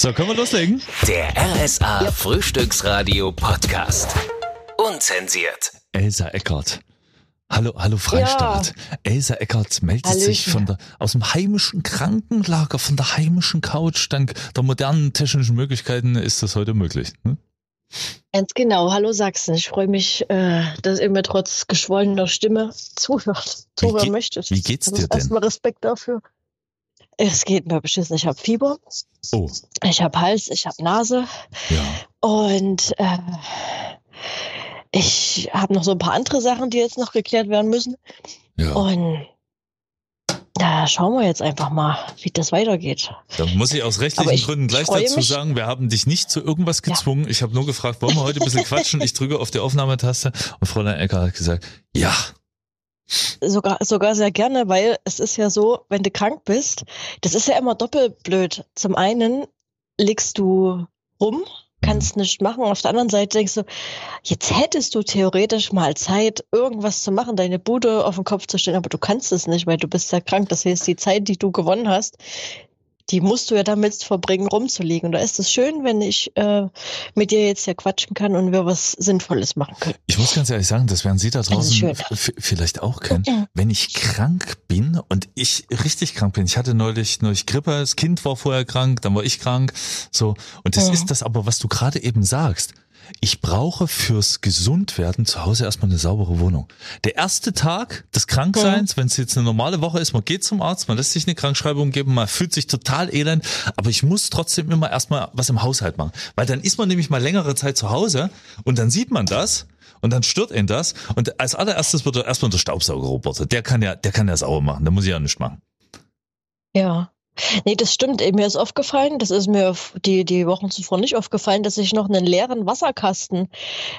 So, können wir loslegen? Der RSA Frühstücksradio Podcast. Unzensiert. Elsa Eckert. Hallo, hallo Freistaat. Elsa Eckert meldet sich Hallöchen. von der, aus dem heimischen Krankenlager, von der heimischen Couch. Dank der modernen technischen Möglichkeiten ist das heute möglich. Hm? Ganz genau. Hallo Sachsen. Ich freue mich, äh, dass ihr mir trotz geschwollener Stimme zuhört, Wie zuhören möchtet. wie geht's Also dir denn? Erstmal Respekt dafür. Es geht mir beschissen. Ich habe Fieber, Oh, ich habe Hals, ich habe Nase ja. und äh, ich habe noch so ein paar andere Sachen, die jetzt noch geklärt werden müssen. Ja. Und da schauen wir jetzt einfach mal, wie das weitergeht. Da muss ich aus rechtlichen ich- Gründen gleich dazu mich. sagen, wir haben dich nicht zu irgendwas Ja. gezwungen. Ich habe nur gefragt, wollen wir heute ein bisschen quatschen? Ich drücke auf die Aufnahmetaste und Fräulein Eckert hat gesagt, ja. Sogar, sogar sehr gerne, weil es ist ja so, wenn du krank bist, das ist ja immer doppelt blöd. Zum einen liegst du rum, kannst nicht machen. Auf der anderen Seite denkst du, jetzt hättest du theoretisch mal Zeit, irgendwas zu machen, deine Bude auf den Kopf zu stellen, aber du kannst es nicht, weil du bist ja krank. Das heißt, die Zeit, die du gewonnen hast, die musst du ja damit verbringen, rumzuliegen. Und da ist es schön, wenn ich äh, mit dir jetzt hier quatschen kann und wir was Sinnvolles machen können. Ich muss ganz ehrlich sagen, das werden Sie da draußen vielleicht auch kennen. Wenn ich krank bin und ich richtig krank bin, ich hatte neulich, neulich Grippe, das Kind war vorher krank, dann war ich krank, so. Und das Mhm. ist das aber, was du gerade eben sagst. Ich brauche fürs Gesundwerden zu Hause erstmal eine saubere Wohnung. Der erste Tag des Krankseins, wenn es jetzt eine normale Woche ist, man geht zum Arzt, man lässt sich eine Krankschreibung geben, man fühlt sich total elend, aber ich muss trotzdem immer erstmal was im Haushalt machen. Weil dann ist man nämlich mal längere Zeit zu Hause und dann sieht man das und dann stört ihn das. Und als allererstes wird er erstmal der Staubsaugerroboter. Der kann ja, der kann ja sauber machen, da muss ich ja nichts machen. Ja. Nee, das stimmt. Mir ist aufgefallen, das ist mir die, die Wochen zuvor nicht aufgefallen, dass ich noch einen leeren Wasserkasten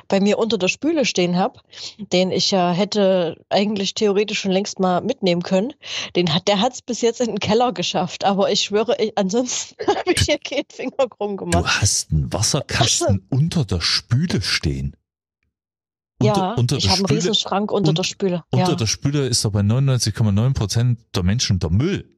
bei mir unter der Spüle stehen habe, den ich ja hätte eigentlich theoretisch schon längst mal mitnehmen können. Den hat, der hat es bis jetzt in den Keller geschafft, aber ich schwöre, ich, ansonsten habe ich hier keinen Finger krumm Du gemacht. hast einen Wasserkasten unter der Spüle stehen. ja, unter ich habe einen Spüle, Riesenschrank unter un- der Spüle. unter Ja. der Spüle ist doch bei 99,9 Prozent der Menschen der Müll.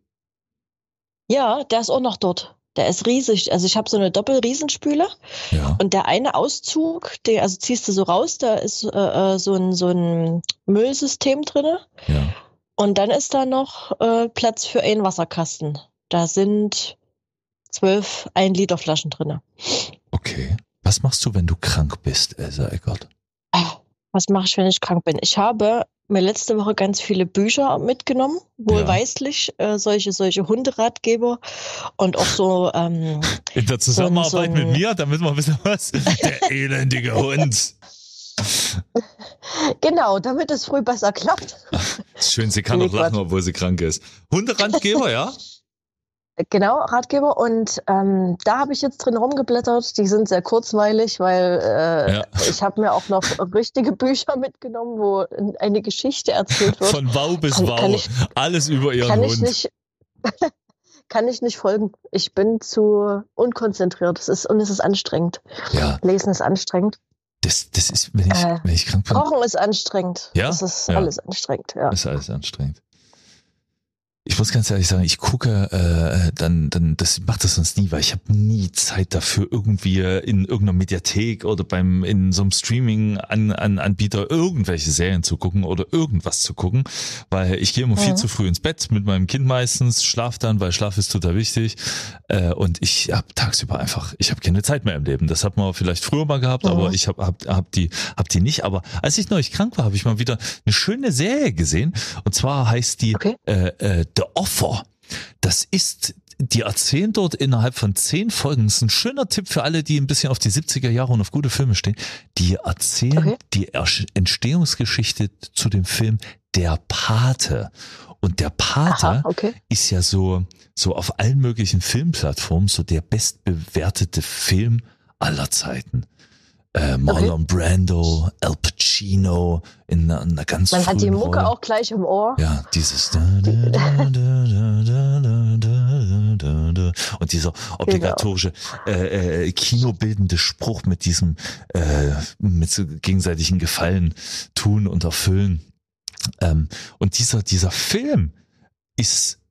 Ja, der ist auch noch dort. Der ist riesig. Also ich habe so eine Doppelriesenspüle. Ja. Und der eine Auszug, den, also ziehst du so raus, da ist äh, äh, so ein, so ein Müllsystem drinne. Ja. Und dann ist da noch äh, Platz für einen Wasserkasten. Da sind zwölf ein Liter Flaschen drinne. Okay. Was machst du, wenn du krank bist, Elsa Eckert? Ah, Was mache ich, wenn ich krank bin? Ich habe mir letzte Woche ganz viele Bücher mitgenommen, wohlweislich, äh, solche, solche Hunderatgeber und auch so ähm, In der Zusammenarbeit so ein- mit mir, damit wir bisschen was. Der elendige Hund. genau, damit es früh besser klappt. Schön, sie kann auch lachen, obwohl sie krank ist. Hunderandgeber, ja? Genau, Ratgeber. Und ähm, da habe ich jetzt drin rumgeblättert. Die sind sehr kurzweilig, weil äh, Ja. ich habe mir auch noch richtige Bücher mitgenommen, wo eine Geschichte erzählt wird. Von Wow bis Kann- Wow. kann ich- Alles über ihren kann Hund. ich nicht. Kann ich nicht folgen. Ich bin zu unkonzentriert. Es ist, und es ist anstrengend. Ja, Lesen ist anstrengend. das, das ist, wenn ich, Äh, wenn ich krank bin, Kochen ist anstrengend. Ja? Das ist Ja. alles anstrengend. Ja. ist alles anstrengend. Ich muss ganz ehrlich sagen, ich gucke, äh, dann, dann, das macht das sonst nie, weil ich habe nie Zeit dafür, irgendwie in irgendeiner Mediathek oder beim in so einem Streaming-Anbieter irgendwelche Serien zu gucken oder irgendwas zu gucken, weil ich gehe immer viel Mhm. zu früh ins Bett mit meinem Kind meistens, schlaf dann, weil Schlaf ist total wichtig äh, und ich habe tagsüber einfach, ich habe keine Zeit mehr im Leben. Das hat man vielleicht früher mal gehabt, Mhm. aber ich habe hab, hab die, hab die nicht. Aber als ich neulich krank war, habe ich mal wieder eine schöne Serie gesehen und zwar heißt die Okay. äh, äh, The Offer. Das ist, die erzählen dort innerhalb von zehn Folgen, das ist ein schöner Tipp für alle, die ein bisschen auf die 70er Jahre und auf gute Filme stehen. Die erzählen Okay. die Entstehungsgeschichte zu dem Film Der Pate. Und der Pate Aha, okay. ist ja so, so auf allen möglichen Filmplattformen so der bestbewertete Film aller Zeiten äh, Marlon okay. Brando, Al Pacino in einer, einer ganz Man hat die Mucke Rolle. auch gleich im Ohr. Ja, dieses und dieser obligatorische genau. äh, äh, kinobildende Spruch mit diesem äh, mit so gegenseitigen Gefallen tun und erfüllen. Ähm, und dieser dieser Film ist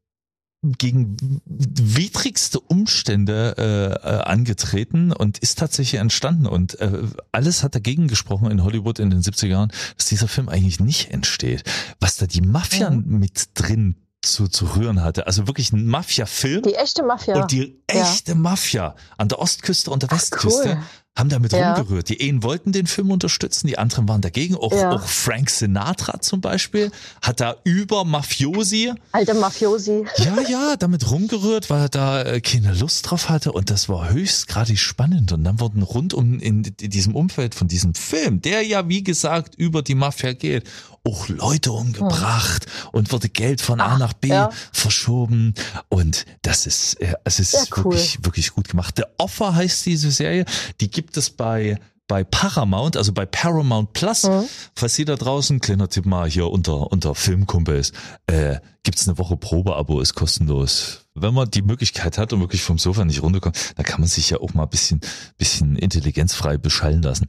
gegen widrigste Umstände äh, äh, angetreten und ist tatsächlich entstanden. Und äh, alles hat dagegen gesprochen in Hollywood in den 70er Jahren, dass dieser Film eigentlich nicht entsteht. Was da die Mafia Mhm. mit drin zu, zu rühren hatte. Also wirklich ein Mafia-Film. Die echte Mafia. Und die echte Mafia an der Ostküste und der Ach, Westküste cool. Haben damit Ja. rumgerührt. Die einen wollten den Film unterstützen, die anderen waren dagegen. Auch, Ja. auch Frank Sinatra zum Beispiel hat da über Mafiosi Alte Mafiosi. ja, ja, damit rumgerührt, weil er da äh, keine Lust drauf hatte und das war höchstgradig spannend und dann wurden rund um in, in diesem Umfeld von diesem Film, der ja wie gesagt über die Mafia geht, auch Leute umgebracht und wurde Geld von A Ach, nach B ja. verschoben und das ist, äh, es ist Sehr cool. wirklich, wirklich gut gemacht. The Offer heißt diese Serie, die gibt es bei bei Paramount, also bei Paramount Plus, Mhm. falls da draußen, kleiner Tipp mal hier unter, unter Filmkumpels, äh, gibt's eine Woche Probeabo, ist kostenlos. Wenn man die Möglichkeit hat und wirklich vom Sofa nicht runterkommt, dann kann man sich ja auch mal ein bisschen, bisschen intelligenzfrei beschallen lassen.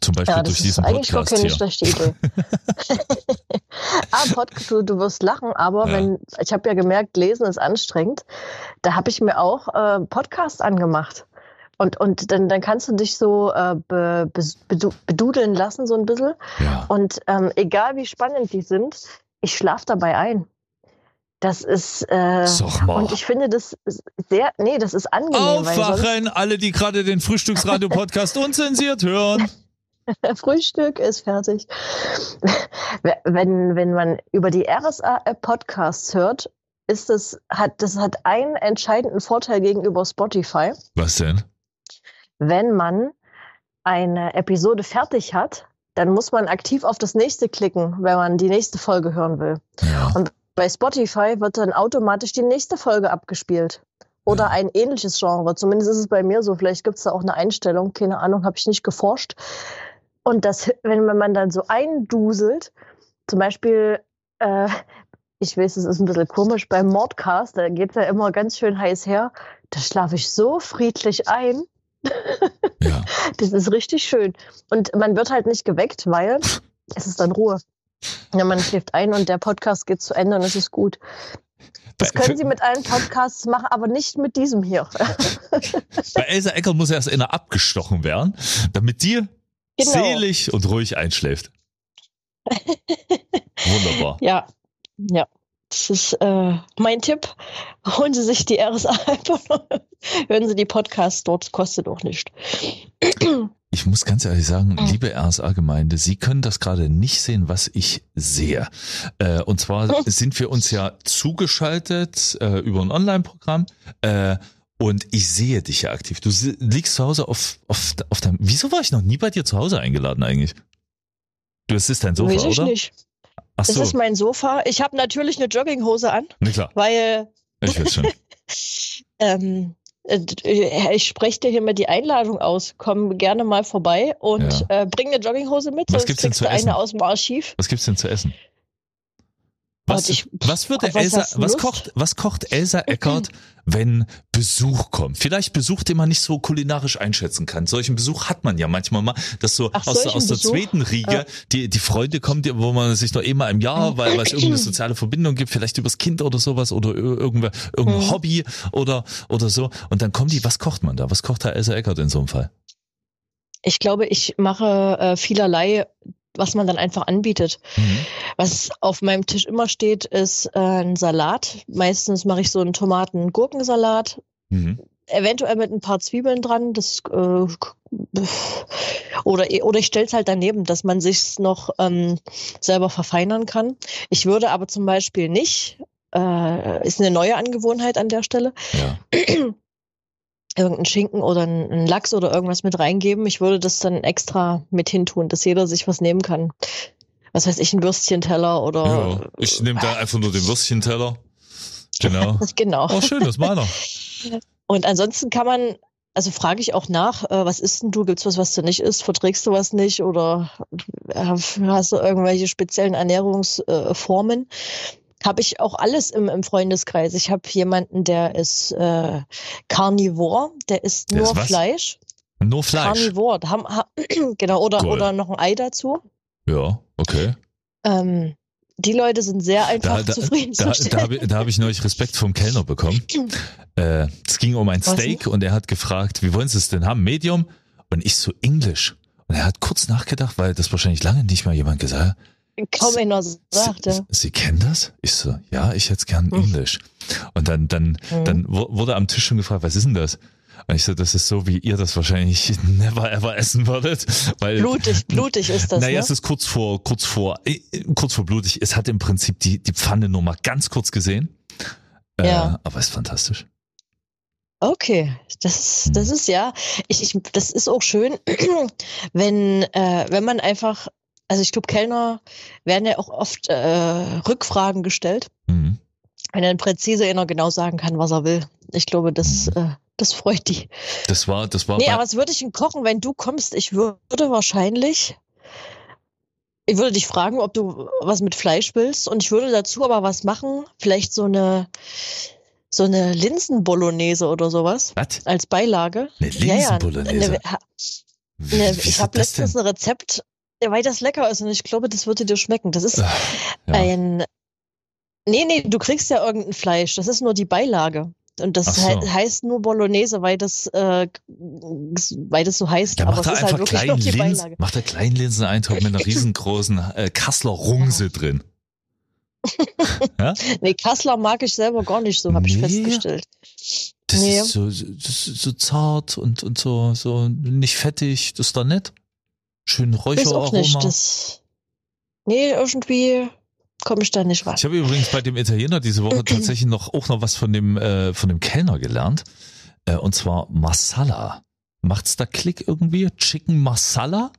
Zum Beispiel Ja, das durch ist diesen eigentlich gar Podcast keine hier. schlechte Idee. ah, Podcast, du, du wirst lachen, aber Ja. wenn, ich habe ja gemerkt, lesen ist anstrengend. Da habe ich mir auch äh, Podcast angemacht. Und, und dann, dann kannst du dich so äh, be, be, bedu, bedudeln lassen, so ein bisschen. Ja. Und ähm, egal wie spannend die sind, ich schlafe dabei ein. Das ist, äh, und ich finde das sehr, nee, das ist angenehm, Aufwachen, alle, die gerade den Frühstücksradio-Podcast unzensiert hören. Frühstück ist fertig. Wenn, wenn man über die RSA-App Podcasts hört, ist es, hat, das hat einen entscheidenden Vorteil gegenüber Spotify. Was denn? Wenn man eine Episode fertig hat, dann muss man aktiv auf das nächste klicken, wenn man die nächste Folge hören will. Ja. Und bei Spotify wird dann automatisch die nächste Folge abgespielt. Oder Ja. ein ähnliches Genre. Zumindest ist es bei mir so. Vielleicht gibt es da auch eine Einstellung. Keine Ahnung, habe ich nicht geforscht. Und das, wenn man dann so einduselt, zum Beispiel, äh, ich weiß, es ist ein bisschen komisch, beim Mordcast, da geht ja immer ganz schön heiß her. Da schlafe ich so friedlich ein. Ja. Das ist richtig schön. Und man wird halt nicht geweckt, weil es ist dann Ruhe. Ja, man schläft ein und der Podcast geht zu Ende und es ist gut. Das können Sie mit allen Podcasts machen, aber nicht mit diesem hier. Bei Elsa Eckert muss erst einer abgestochen werden, damit die Genau. selig und ruhig einschläft. Wunderbar. Ja, ja. Das ist äh, mein Tipp. Holen Sie sich die RSA einfach. Hören Sie die Podcasts dort, kostet auch nicht. Ich muss ganz ehrlich sagen, Mhm. liebe RSA-Gemeinde, Sie können das gerade nicht sehen, was ich sehe. Äh, und zwar Mhm. sind wir uns ja zugeschaltet äh, über ein Online-Programm. Äh, und ich sehe dich ja aktiv. Du liegst zu Hause auf, auf, auf deinem. Wieso war ich noch nie bei dir zu Hause eingeladen eigentlich? Du, es ist dein Sofa, Weiß ich oder? nicht. Ach Das so, ist mein Sofa. Ich habe natürlich eine Jogginghose an, na klar, weil ich weiß schon. ähm, äh, ich spreche dir hiermit die Einladung aus. Komm gerne mal vorbei und äh, bring eine Jogginghose mit, Was gibt's denn zu essen? eine aus dem Archiv. Was gibt's denn zu essen? Was, ich- was würde was Elsa, was kocht, was kocht Elsa Eckert, wenn Besuch kommt? Vielleicht Besuch, den man nicht so kulinarisch einschätzen kann. Solchen Besuch hat man ja manchmal mal, dass so Ach, aus, aus der zweiten Riege Ja. die, die Freunde kommen, die, wo man sich noch immer im Jahr, weil, weil es irgendeine soziale Verbindung gibt, vielleicht übers Kind oder sowas oder ir- irgendwer, irgendein Mhm. Hobby oder, oder so. Und dann kommen die, was kocht man da? Was kocht da Elsa Eckert in so einem Fall? Ich glaube, ich mache äh, vielerlei, was man dann einfach anbietet. Mhm. Was auf meinem Tisch immer steht, ist äh, ein Salat. Meistens mache ich so einen Tomaten-Gurkensalat, Mhm. eventuell mit ein paar Zwiebeln dran. Das, äh, oder, oder ich stelle es halt daneben, dass man sich noch ähm, selber verfeinern kann. Ich würde aber zum Beispiel nicht, äh, ist eine neue Angewohnheit an der Stelle, Ja. irgendeinen Schinken oder einen Lachs oder irgendwas mit reingeben. Ich würde das dann extra mit hintun, dass jeder sich was nehmen kann. Was weiß ich, ein Würstchenteller oder. ja. Ich nehme da einfach nur den Würstchenteller. Genau. Genau. Oh, schön, das ist meiner. Und ansonsten kann man, also frage ich auch nach, äh, was isst denn du? Gibt's was, was du nicht isst? Verträgst du was nicht? Oder äh, hast du irgendwelche speziellen Ernährungsformen? Habe ich auch alles im, im Freundeskreis. Ich habe jemanden, der ist äh, Carnivore, der isst Der nur ist? Fleisch. Nur Fleisch. Carnivore, da haben, ha, genau, oder, Cool. oder noch ein Ei dazu. Ja, okay. Ähm, die Leute sind sehr einfach Da, da, zufriedenzustellen. da, da habe ich, da hab ich neulich Respekt vom Kellner bekommen. Äh, es ging um ein Steak und er hat gefragt, wie wollen Sie es denn haben? Medium? Und ich so Englisch. Und er hat kurz nachgedacht, weil das wahrscheinlich lange nicht mal jemand gesagt hat. Kaum einer Sie, sagte. Sie kennen das? Ich so, ja, ich hätte gern Hm. Englisch. Und dann, dann, Mhm. dann wu- wurde am Tisch schon gefragt, was ist denn das? Und ich so, das ist so, wie ihr das wahrscheinlich never ever essen würdet. Weil, Blutig, blutig ist das, naja, ne? es ist kurz vor, kurz vor, äh, kurz vor blutig. Es hat im Prinzip die, die Pfanne nur mal ganz kurz gesehen. Äh, Ja. Aber ist fantastisch. Okay, das, das ist ja, ich, ich, das ist auch schön, wenn, äh, wenn man einfach, also ich glaube, Kellner werden ja auch oft äh, Rückfragen gestellt, Mhm. wenn dann präzise einer genau sagen kann, was er will. Ich glaube, das, äh, das freut die. Das war, das war Nee, aber was würde ich denn kochen, wenn du kommst? Ich würde wahrscheinlich, ich würde dich fragen, ob du was mit Fleisch willst und ich würde dazu aber was machen, vielleicht so eine, so eine Linsenbolognese oder sowas was? als Beilage. Eine Linsenbolognese? ne, ha- Wie, ne, wie ich habe letztens ein Rezept, ja, weil das lecker ist und ich glaube, das würde dir schmecken. Das ist Ja. ein. Nee, nee, du kriegst ja irgendein Fleisch. Das ist nur die Beilage. Und das so. he heißt nur Bolognese, weil das, äh, weil das so heißt. Ja, aber macht es ist halt wirklich nur die Linsen, Beilage. macht er kleinen Linseneintopf mit einer riesengroßen äh, Kassler Rungse drin. Nee, Kassler mag ich selber gar nicht so, habe ich Nee. festgestellt. Das Nee. ist so, so, das ist so zart und, und so, so nicht fettig. Das ist doch nett. Schön Ist auch nicht. Räucheraroma. Das, nee, irgendwie komme ich da nicht rein. Ich habe übrigens bei dem Italiener diese Woche tatsächlich noch auch noch was von dem äh, von dem Kellner gelernt. Äh, und zwar Masala. Macht's da Klick irgendwie? Chicken Masala?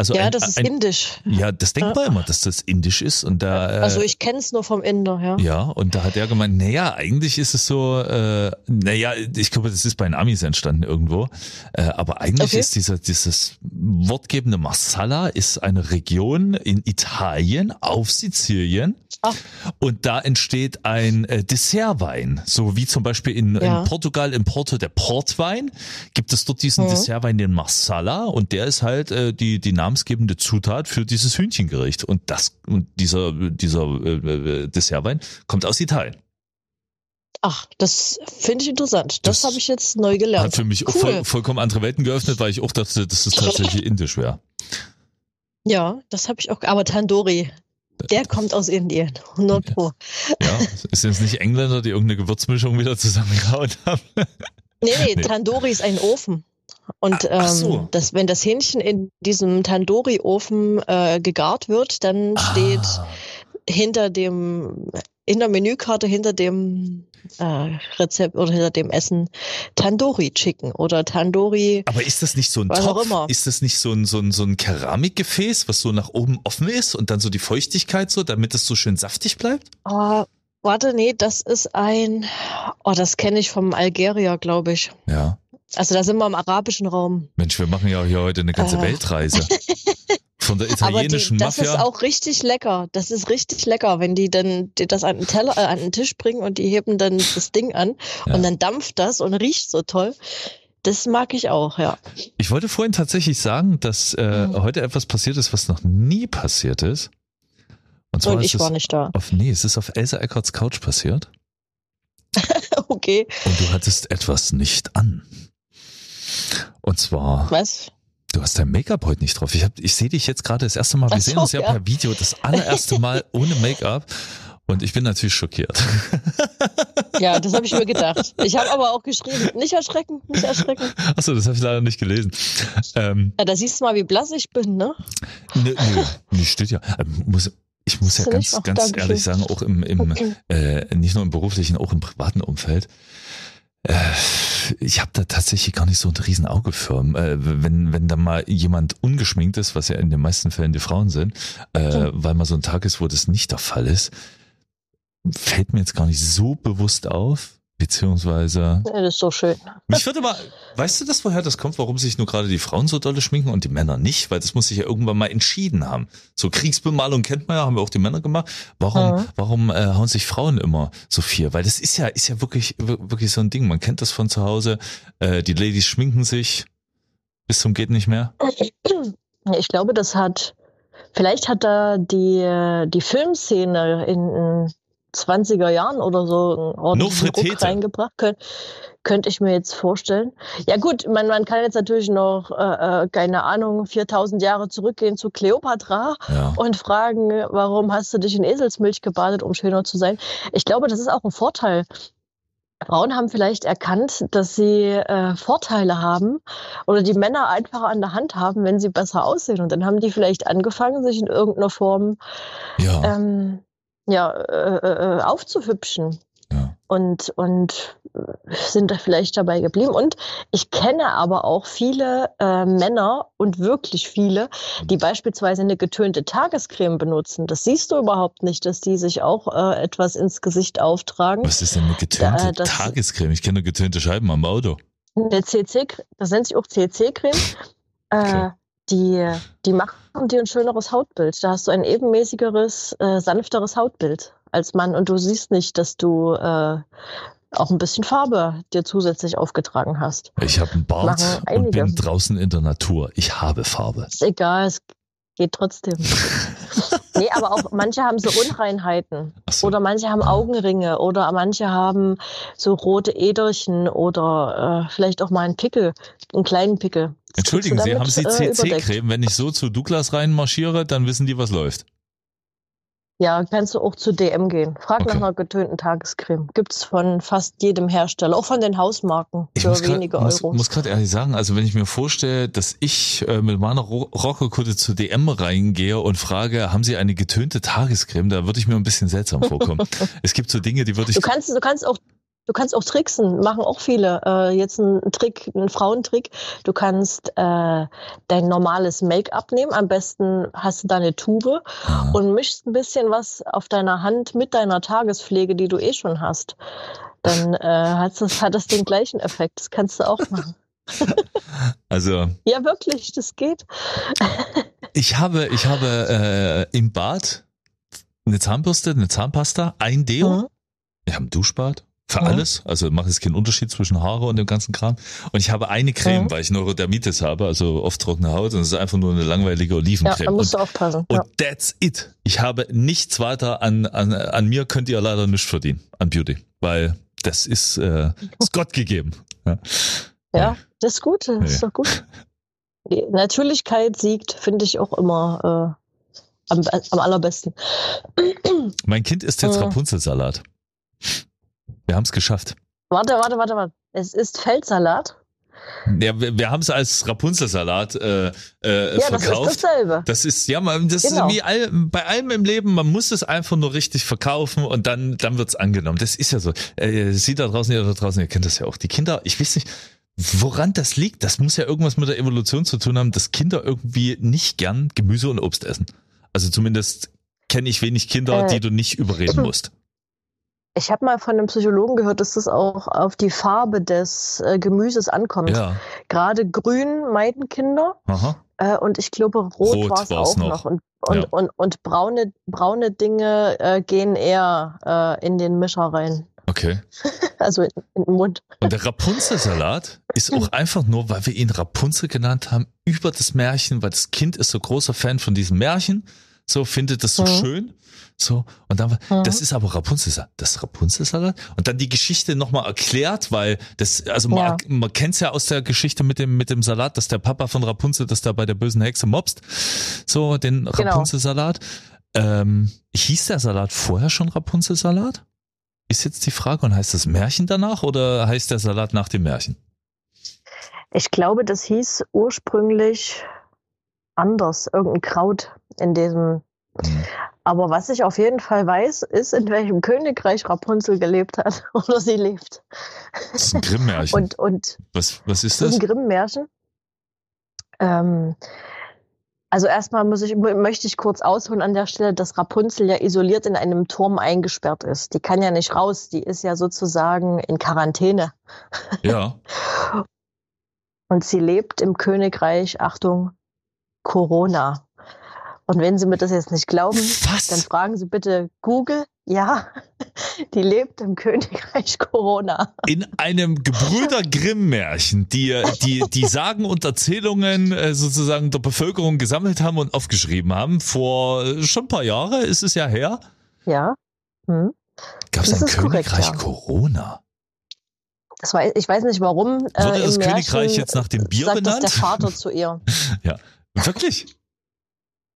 Also ja, ein, das ist ein, indisch. Ja, das denkt man immer, dass das indisch ist. Und da, äh, Also ich kenne es nur vom Inder, ja. Ja, und da hat er gemeint, naja, eigentlich ist es so, äh, naja, ich glaube, das ist bei den Amis entstanden irgendwo, äh, aber eigentlich Okay. ist dieser, dieses wortgebende Masala ist eine Region in Italien auf Sizilien Ach. und da entsteht ein äh, Dessertwein, so wie zum Beispiel in, Ja. in Portugal, in Porto der Portwein, gibt es dort diesen Mhm. Dessertwein, den Masala und der ist halt äh, die, die namensgebende Zutat für dieses Hühnchengericht und das, und dieser, dieser äh, äh, Dessertwein kommt aus Italien. Ach, das finde ich interessant. Das, Das habe ich jetzt neu gelernt. Hat für mich cool. voll, vollkommen andere Welten geöffnet, weil ich auch dachte, dass es tatsächlich indisch wäre. Ja, das habe ich auch. Aber Tandoori, der kommt aus Indien. 100 Pro. Ja, ist jetzt nicht Engländer, die irgendeine Gewürzmischung wieder zusammengehauen haben. Nee, nee, Nee. Tandoori ist ein Ofen. Und Ah, ach ähm, so. das, wenn das Hähnchen in diesem Tandoori-Ofen äh, gegart wird, dann steht Ah, hinter dem, in der Menükarte, hinter dem äh, Rezept oder hinter dem Essen Tandoori Chicken oder Tandoori. aber ist das nicht so ein Topf? Ist das nicht so ein, so ein, so ein Keramikgefäß, was so nach oben offen ist und dann so die Feuchtigkeit so, damit es so schön saftig bleibt? Oh, warte, nee, das ist ein, oh, das kenne ich vom Algerier, glaube ich. Ja. Also da sind wir im arabischen Raum. Mensch, wir machen ja hier heute eine ganze Äh. Weltreise. Von der Aber die, italienischen das ist Mafia. auch richtig lecker. Das ist richtig lecker, wenn die dann die das an den Teller, äh, an den Tisch bringen und die heben dann das Ding an Ja. und dann dampft das und riecht so toll. Das mag ich auch, ja. Ich wollte vorhin tatsächlich sagen, dass äh, Mhm. heute etwas passiert ist, was noch nie passiert ist. Und zwar Und ist ich war es nicht da. auf, nee, es ist auf Elsa Eckerts Couch passiert. Okay, Und du hattest etwas nicht an. Und zwar, was? du hast dein Make-up heute nicht drauf. Ich, hab, ich sehe dich jetzt gerade das erste Mal, wir Ach sehen so, uns ja, ja. per Video das allererste Mal ohne Make-up. Und ich bin natürlich schockiert. Ja, das habe ich mir gedacht. Ich habe aber auch geschrieben, nicht erschrecken, nicht erschrecken. Achso, das habe ich leider nicht gelesen. Ähm, Ja, da siehst du mal, wie blass ich bin, ne? nö, nö, nee, steht ja. Ähm, Muss, ich muss ja ganz, ganz ehrlich sagen, auch im, im Okay. äh, nicht nur im beruflichen, auch im privaten Umfeld. Äh, ich habe da tatsächlich gar nicht so ein Riesenauge für. Äh, wenn, wenn da mal jemand ungeschminkt ist, was ja in den meisten Fällen die Frauen sind, äh, weil mal so ein Tag ist, wo das nicht der Fall ist, fällt mir jetzt gar nicht so bewusst auf, beziehungsweise das ist so schön. mich würde mal, weißt du das, woher das kommt, warum sich nur gerade die Frauen so dolle schminken und die Männer nicht? Weil das muss sich ja irgendwann mal entschieden haben. So Kriegsbemalung kennt man ja, haben wir auch die Männer gemacht. Warum, Mhm. warum äh, hauen sich Frauen immer so viel? Weil das ist ja, ist ja wirklich, wir- wirklich so ein Ding. Man kennt das von zu Hause. Äh, die Ladies schminken sich bis zum geht nicht mehr. Ich glaube, das hat Vielleicht hat da die, die Filmszene in 20er Jahren oder so einen ordentlichen Ruck reingebracht. Kön könnte ich mir jetzt vorstellen. Ja gut, man, man kann jetzt natürlich noch, äh, äh keine Ahnung, 4000 Jahre zurückgehen zu Kleopatra ja. und fragen, warum hast du dich in Eselsmilch gebadet, um schöner zu sein. Ich glaube, das ist auch ein Vorteil Frauen haben vielleicht erkannt, dass sie äh, Vorteile haben oder die Männer einfacher an der Hand haben, wenn sie besser aussehen. Und dann haben die vielleicht angefangen, sich in irgendeiner Form ja. Ähm, ja, äh, äh, äh aufzuhübschen und, und sind da vielleicht dabei geblieben. Und ich kenne aber auch viele äh, Männer und wirklich viele, die beispielsweise eine getönte Tagescreme benutzen. Das siehst du überhaupt nicht, dass die sich auch äh, etwas ins Gesicht auftragen. Was ist denn eine getönte da, Tagescreme? Ich kenne getönte Scheiben am Auto. Eine CC, das nennt sich auch CC-Creme. Äh, okay. Die, die machen dir ein schöneres Hautbild. Da hast du ein ebenmäßigeres, äh, sanfteres Hautbild als Mann und du siehst nicht, dass du äh, auch ein bisschen Farbe dir zusätzlich aufgetragen hast. Ich habe einen Bart und bin draußen in der Natur. Ich habe Farbe. Ist egal, es geht trotzdem. nee, aber auch manche haben so Unreinheiten. So. Oder manche haben Augenringe oder manche haben so rote Äderchen oder äh, vielleicht auch mal einen Pickel, einen kleinen Pickel. Das Entschuldigen Sie, haben Sie CC-Creme? Wenn ich so zu Douglas reinmarschiere, dann wissen die, was läuft. Ja, kannst du auch zu DM gehen. Frag okay. nach einer getönten Tagescreme. Gibt's von fast jedem Hersteller, auch von den Hausmarken ich für wenige grad, Euro. Ich muss, gerade ehrlich sagen, also wenn ich mir vorstelle, dass ich äh, mit meiner Rockerkutte zu DM reingehe und frage, haben Sie eine getönte Tagescreme, da würde ich mir ein bisschen seltsam vorkommen. es gibt so Dinge, die würde ich. Du kannst, du kannst auch Du kannst auch tricksen, machen auch viele. Äh, jetzt ein Trick, ein Frauentrick. Du kannst äh, dein normales Make-up nehmen. Am besten hast du da eine Tube ah. und mischst ein bisschen was auf deiner Hand mit deiner Tagespflege, die du eh schon hast. Dann äh, hat, das, hat das den gleichen Effekt. Das kannst du auch machen. Also. Ja, wirklich, das geht. ich habe, ich habe äh, im Bad eine Zahnbürste, eine Zahnpasta, ein Deo. Mhm. Wir haben ein Duschbad für alles. Also macht es keinen Unterschied zwischen Haare und dem ganzen Kram. Und ich habe eine Creme, mhm. weil ich Neurodermitis habe, also oft trockene Haut. Und es ist einfach nur eine langweilige Olivencreme. Ja, da musst du aufpassen. Und, ja. und that's it. Ich habe nichts weiter an, an, an mir könnt ihr leider nicht verdienen, an Beauty. Weil das ist, äh, ist Gott gegeben. Ja, ja das ist gut. Das nee. ist doch gut. Die Natürlichkeit siegt, finde ich auch immer äh, am, am allerbesten. Mein Kind isst jetzt Rapunzelsalat. Wir haben es geschafft. Warte, warte, warte, warte. Es ist Feldsalat. Ja, wir, wir haben es als Rapunzelsalat äh, äh, ja, verkauft. Das ist dasselbe. Das ist ja, man, das genau. ist wie all, bei allem im Leben. Man muss es einfach nur richtig verkaufen und dann dann wird's angenommen. Das ist ja so. Äh, Sie da draußen, ihr da draußen, ihr kennt das ja auch. Die Kinder, ich weiß nicht, woran das liegt. Das muss ja irgendwas mit der Evolution zu tun haben, dass Kinder irgendwie nicht gern Gemüse und Obst essen. Also zumindest kenne ich wenig Kinder, äh, die du nicht überreden musst. Ich habe mal von einem Psychologen gehört, dass das auch auf die Farbe des äh, Gemüses ankommt. Ja. Gerade grün meiden Kinder. Äh, und ich glaube, rot, rot war es auch noch. noch. Und, und, ja. und, und, braune, braune Dinge äh, gehen eher äh, in den Mischer rein. Okay. Also in, in, den Mund. Und der Rapunzelsalat ist auch einfach nur, weil wir ihn Rapunzel genannt haben, über das Märchen, weil das Kind ist so großer Fan von diesem Märchen, so findet es so mhm. schön so, und dann, mhm. das ist aber Rapunzel, das Rapunzelsalat. Und dann die Geschichte nochmal erklärt, weil das, also man, ja. man kennt es ja aus der Geschichte mit dem, mit dem Salat, dass der Papa von Rapunzel, dass der bei der bösen Hexe mobst. So, den genau. Rapunzelsalat. Ähm, hieß der Salat vorher schon Rapunzelsalat? Ist jetzt die Frage, und heißt das Märchen danach oder heißt der Salat nach dem Märchen? Ich glaube, das hieß ursprünglich anders, irgendein Kraut in diesem. Mhm. Aber was ich auf jeden Fall weiß, ist, in welchem Königreich Rapunzel gelebt hat oder sie lebt. Das ist ein Grimm-Märchen. Und, und was, was ist das? Ein Grimm-Märchen. Ähm, also erstmal muss ich, möchte ich kurz ausholen an der Stelle, dass Rapunzel ja isoliert in einem Turm eingesperrt ist. Die kann ja nicht raus, die ist ja sozusagen in Quarantäne. Ja. Und sie lebt im Königreich, Achtung, Corona. Und wenn Sie mir das jetzt nicht glauben, Was? dann fragen Sie bitte Google. Ja, Die lebt im Königreich Corona. In einem Gebrüder Grimm-Märchen, die, die, die Sagen und Erzählungen äh, sozusagen der Bevölkerung gesammelt haben und aufgeschrieben haben. Vor äh, schon ein paar Jahren ist es ja her. Ja. Hm. Gab es Das ein ist korrekt, Königreich ja. Corona? Das war, ich weiß nicht warum. äh, Wurde im das Märchen Königreich jetzt nach dem Bier sagt das benannt? der Vater zu ihr. Wirklich?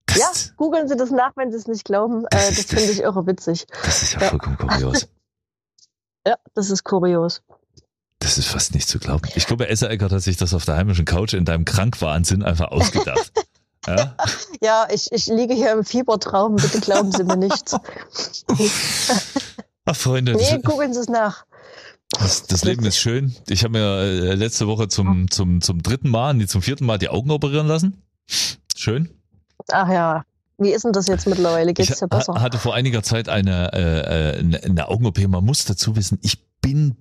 Das, Ja, googeln Sie das nach, wenn Sie es nicht glauben. Äh, das finde ich irre witzig. das ist ja, Ja. vollkommen kurios. Ja, das ist kurios. Das ist fast nicht zu glauben. Ich glaube, Esser Eckert hat sich das auf der heimischen Couch in deinem Krankwahnsinn einfach ausgedacht. Ja? Ja, ich, ich liege hier im Fiebertraum. Bitte glauben Sie mir nichts. Ach, Freunde, Nee, das, googeln Sie es nach. das, das Leben ist schön. Ich habe mir äh, letzte Woche zum, zum, zum dritten Mal, nee, zum vierten Mal die Augen operieren lassen. Schön. Ach ja. Wie ist denn das jetzt mittlerweile? Geht's ich dir besser? ha- hatte vor einiger Zeit eine, äh, äh, eine- eine Augen-OP. Man muss dazu wissen, ich bin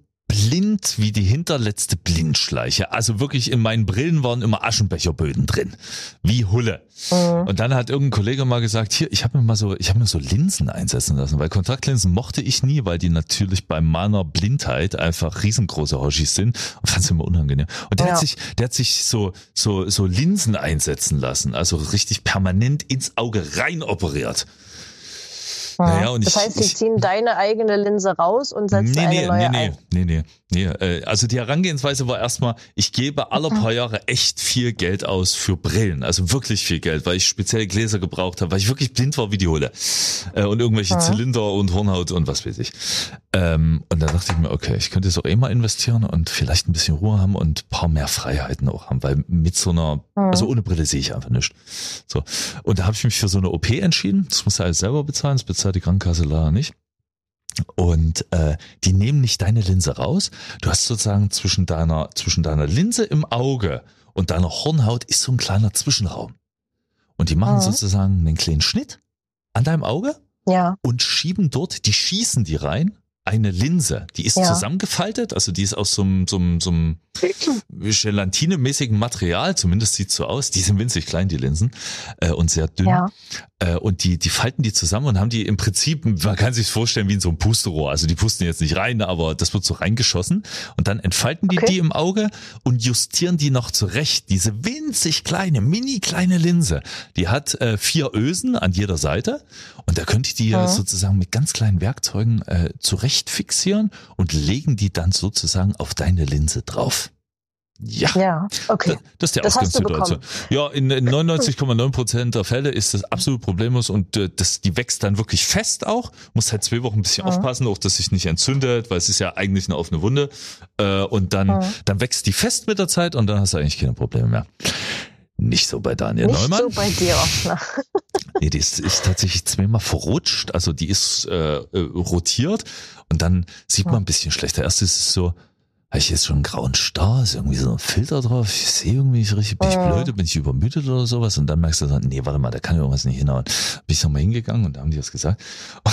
blind wie die hinterletzte Blindschleiche. Also wirklich in meinen Brillen waren immer Aschenbecherböden drin. Wie Hulle. Mhm. Und dann hat irgendein Kollege mal gesagt, hier, ich habe mir mal so, ich habe mir so Linsen einsetzen lassen, weil Kontaktlinsen mochte ich nie, weil die natürlich bei meiner Blindheit einfach riesengroße Hoshis sind und fand es immer unangenehm. Und der Ja. hat sich, der hat sich so, so, so Linsen einsetzen lassen, also richtig permanent ins Auge rein operiert. Naja, das ich- heißt, sie ich- ziehen deine eigene Linse raus und setzen Nee, eine nee, neue nee, nee, ein. nee, nee, nee. Äh, Also die Herangehensweise war erstmal, ich gebe alle paar Jahre echt viel Geld aus für Brillen. Also wirklich viel Geld, weil ich spezielle Gläser gebraucht habe, weil ich wirklich blind war wie die Hulle. Äh, Und irgendwelche Mhm. Zylinder und Hornhaut und was weiß ich. Ähm, Und dann dachte ich mir, okay, ich könnte jetzt auch eh mal investieren und vielleicht ein bisschen Ruhe haben und ein paar mehr Freiheiten auch haben, weil mit so einer, also ohne Brille sehe ich einfach nichts. So. Und da habe ich mich für so eine OP entschieden. Das muss er alles selber bezahlen, das bezahlt die Krankenkasse leider nicht. Und äh, die nehmen nicht deine Linse raus. Du hast sozusagen zwischen deiner, zwischen deiner Linse im Auge und deiner Hornhaut ist so ein kleiner Zwischenraum. Und die machen Mhm. sozusagen einen kleinen Schnitt an deinem Auge Ja. und schieben dort, die schießen die rein, eine Linse. Die ist Ja. zusammengefaltet, also die ist aus so einem, so einem, so einem gelatinemäßigen Material, zumindest sieht so aus. Die sind winzig klein, die Linsen, äh, und sehr dünn. Ja. Äh, und die, die falten die zusammen und haben die im Prinzip, man kann sich vorstellen wie in so einem Pusterohr. Also die pusten jetzt nicht rein, aber das wird so reingeschossen. Und dann entfalten die Okay. die im Auge und justieren die noch zurecht. Diese winzig kleine, mini kleine Linse, die hat äh, vier Ösen an jeder Seite. Und da könnt ihr die Mhm. sozusagen mit ganz kleinen Werkzeugen äh, zurecht fixieren und legen die dann sozusagen auf deine Linse drauf. Ja. Ja. Okay. Das, ist die Das Ausgangssituation. Ja, in, in 99,9 Prozent der Fälle ist das absolut problemlos und äh, das, die wächst dann wirklich fest auch. Muss halt zwei Wochen ein bisschen Mhm. aufpassen, auch dass sich nicht entzündet, weil es ist ja eigentlich eine offene Wunde. Äh, und dann, Mhm. dann wächst die fest mit der Zeit und dann hast du eigentlich keine Probleme mehr. Nicht so bei Daniel Nicht Neumann. so bei dir. Na, Nee, die ist, ist tatsächlich zweimal verrutscht. Also die ist äh, äh, rotiert und dann sieht man ein bisschen schlechter. Erst ist es so, habe ich jetzt schon einen grauen Star, ist irgendwie so ein Filter drauf, ich sehe irgendwie nicht richtig, bin ich blöd, bin ich übermüdet oder sowas und dann merkst du dann, nee, warte mal, da kann irgendwas nicht hinhauen. Bin ich nochmal hingegangen und da haben die das gesagt.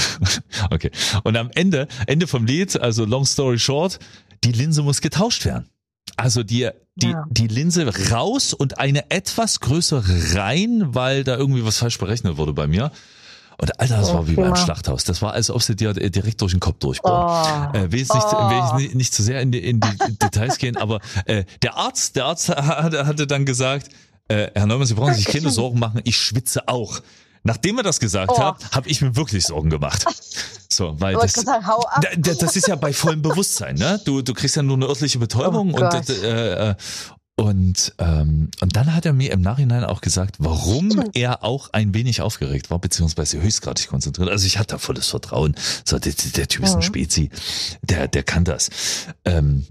okay. Und am Ende, Ende vom Lied, also long story short, die Linse muss getauscht werden. Also die, die, Ja. die Linse raus und eine etwas größere rein, weil da irgendwie was falsch berechnet wurde bei mir. Und Alter, das Oh, war wie beim. Schlachthaus. Das war, als ob sie dir direkt durch den Kopf durchbohren. Oh. Äh, will jetzt nicht, Oh. will ich nicht, nicht zu sehr in die, in die Details gehen, aber äh, der Arzt, der Arzt hatte, hatte dann gesagt, äh, Herr Neumann, Sie brauchen sich keine Sorgen machen, ich schwitze auch. Nachdem er das gesagt Oh. hat, habe ich mir wirklich Sorgen gemacht. So, weil das, sagen, hau ab. da- da- das ist ja bei vollem Bewusstsein, ne? Du, du kriegst ja nur eine örtliche Betäubung Oh und äh, äh, und ähm, und dann hat er mir im Nachhinein auch gesagt, warum er auch ein wenig aufgeregt war, beziehungsweise höchstgradig konzentriert. Also ich hatte da volles Vertrauen. So, der, der Typ ist ein. Spezi, der, der kann das. Ähm,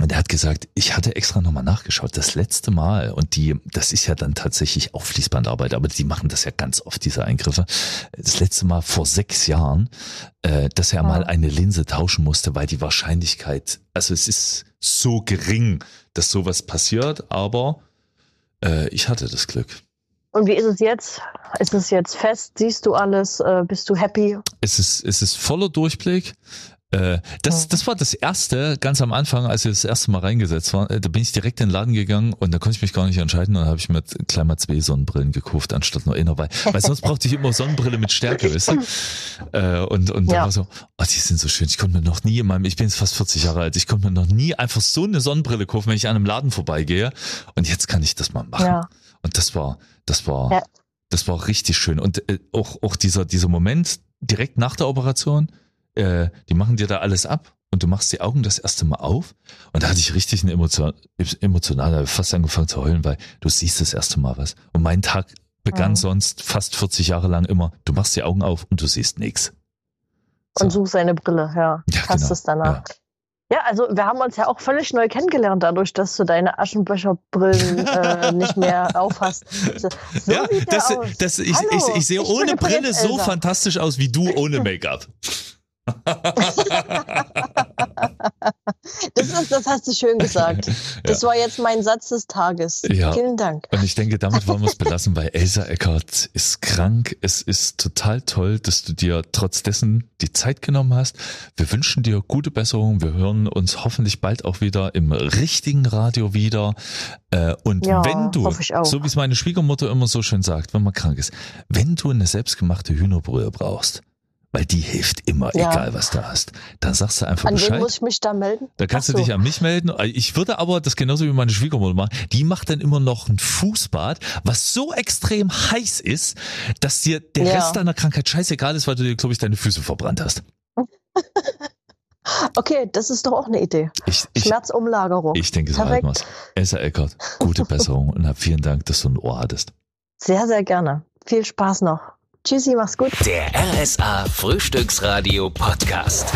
und er hat gesagt, ich hatte extra nochmal nachgeschaut, das letzte Mal, und die, das ist ja dann tatsächlich auch Fließbandarbeit, aber die machen das ja ganz oft, diese Eingriffe. Das letzte Mal vor sechs Jahren, äh, dass er Ja. mal eine Linse tauschen musste, weil die Wahrscheinlichkeit, also es ist so gering, dass sowas passiert, aber äh, ich hatte das Glück. Und wie ist es jetzt? Ist es jetzt fest? Siehst du alles? Äh, bist du happy? Es ist, es ist voller Durchblick. Äh, das, das war das erste, ganz am Anfang, als ich das erste Mal reingesetzt war, äh, da bin ich direkt in den Laden gegangen und da konnte ich mich gar nicht entscheiden und dann habe ich mir gleich mal zwei Sonnenbrillen gekauft, anstatt nur einer, weil, weil sonst brauchte ich immer Sonnenbrille mit Stärke, weißt du? Äh, und und ja. da war so, oh, die sind so schön, ich konnte mir noch nie in meinem, ich bin jetzt fast 40 Jahre alt, ich konnte mir noch nie einfach so eine Sonnenbrille kaufen, wenn ich an einem Laden vorbeigehe und jetzt kann ich das mal machen. Ja. Und das war, das war, ja. das war richtig schön und auch, auch dieser, dieser Moment direkt nach der Operation, äh, die machen dir da alles ab und du machst die Augen das erste Mal auf und da hatte ich richtig eine emotion, emotionale, fast angefangen zu heulen, weil du siehst das erste Mal was. Und mein Tag begann mhm. sonst fast 40 Jahre lang immer, du machst die Augen auf und du siehst nichts. So. Und suchst eine Brille, ja. ja Hast genau. es danach. Ja. Ja, also wir haben uns ja auch völlig neu kennengelernt, dadurch, dass du deine Aschenbecherbrillen äh, nicht mehr aufhast. So ja, das, das, ich, ich, ich, ich, sehe ich ohne Brille so fantastisch aus wie du ohne Make-up. Das, ist, das hast du schön gesagt. Das ja. war jetzt mein Satz des Tages. Ja. Vielen Dank. Und ich denke, damit wollen wir es belassen, weil Elsa Eckert ist krank. Es ist total toll, dass du dir trotz dessen die Zeit genommen hast. Wir wünschen dir gute Besserung. Wir hören uns hoffentlich bald auch wieder im richtigen Radio wieder. Äh, und ja, wenn du, so wie es meine Schwiegermutter immer so schön sagt, wenn man krank ist, wenn du eine selbstgemachte Hühnerbrühe brauchst, weil die hilft immer, ja. egal was du hast. Dann sagst du einfach an Bescheid. An muss ich mich da melden? Da kannst so. du dich an mich melden. Ich würde aber das genauso wie meine Schwiegermutter machen. Die macht dann immer noch ein Fußbad, was so extrem heiß ist, dass dir der ja. Rest deiner Krankheit scheißegal ist, weil du dir, glaube ich, deine Füße verbrannt hast. Okay, das ist doch auch eine Idee. Ich, ich, Schmerzumlagerung. Ich denke, so halten wir's. Elsa Eckert, gute Besserung und hab vielen Dank, dass du ein Ohr hattest. Sehr, sehr gerne. Viel Spaß noch. Tschüssi, mach's gut. Der RSA Frühstücksradio Podcast.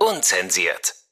Unzensiert.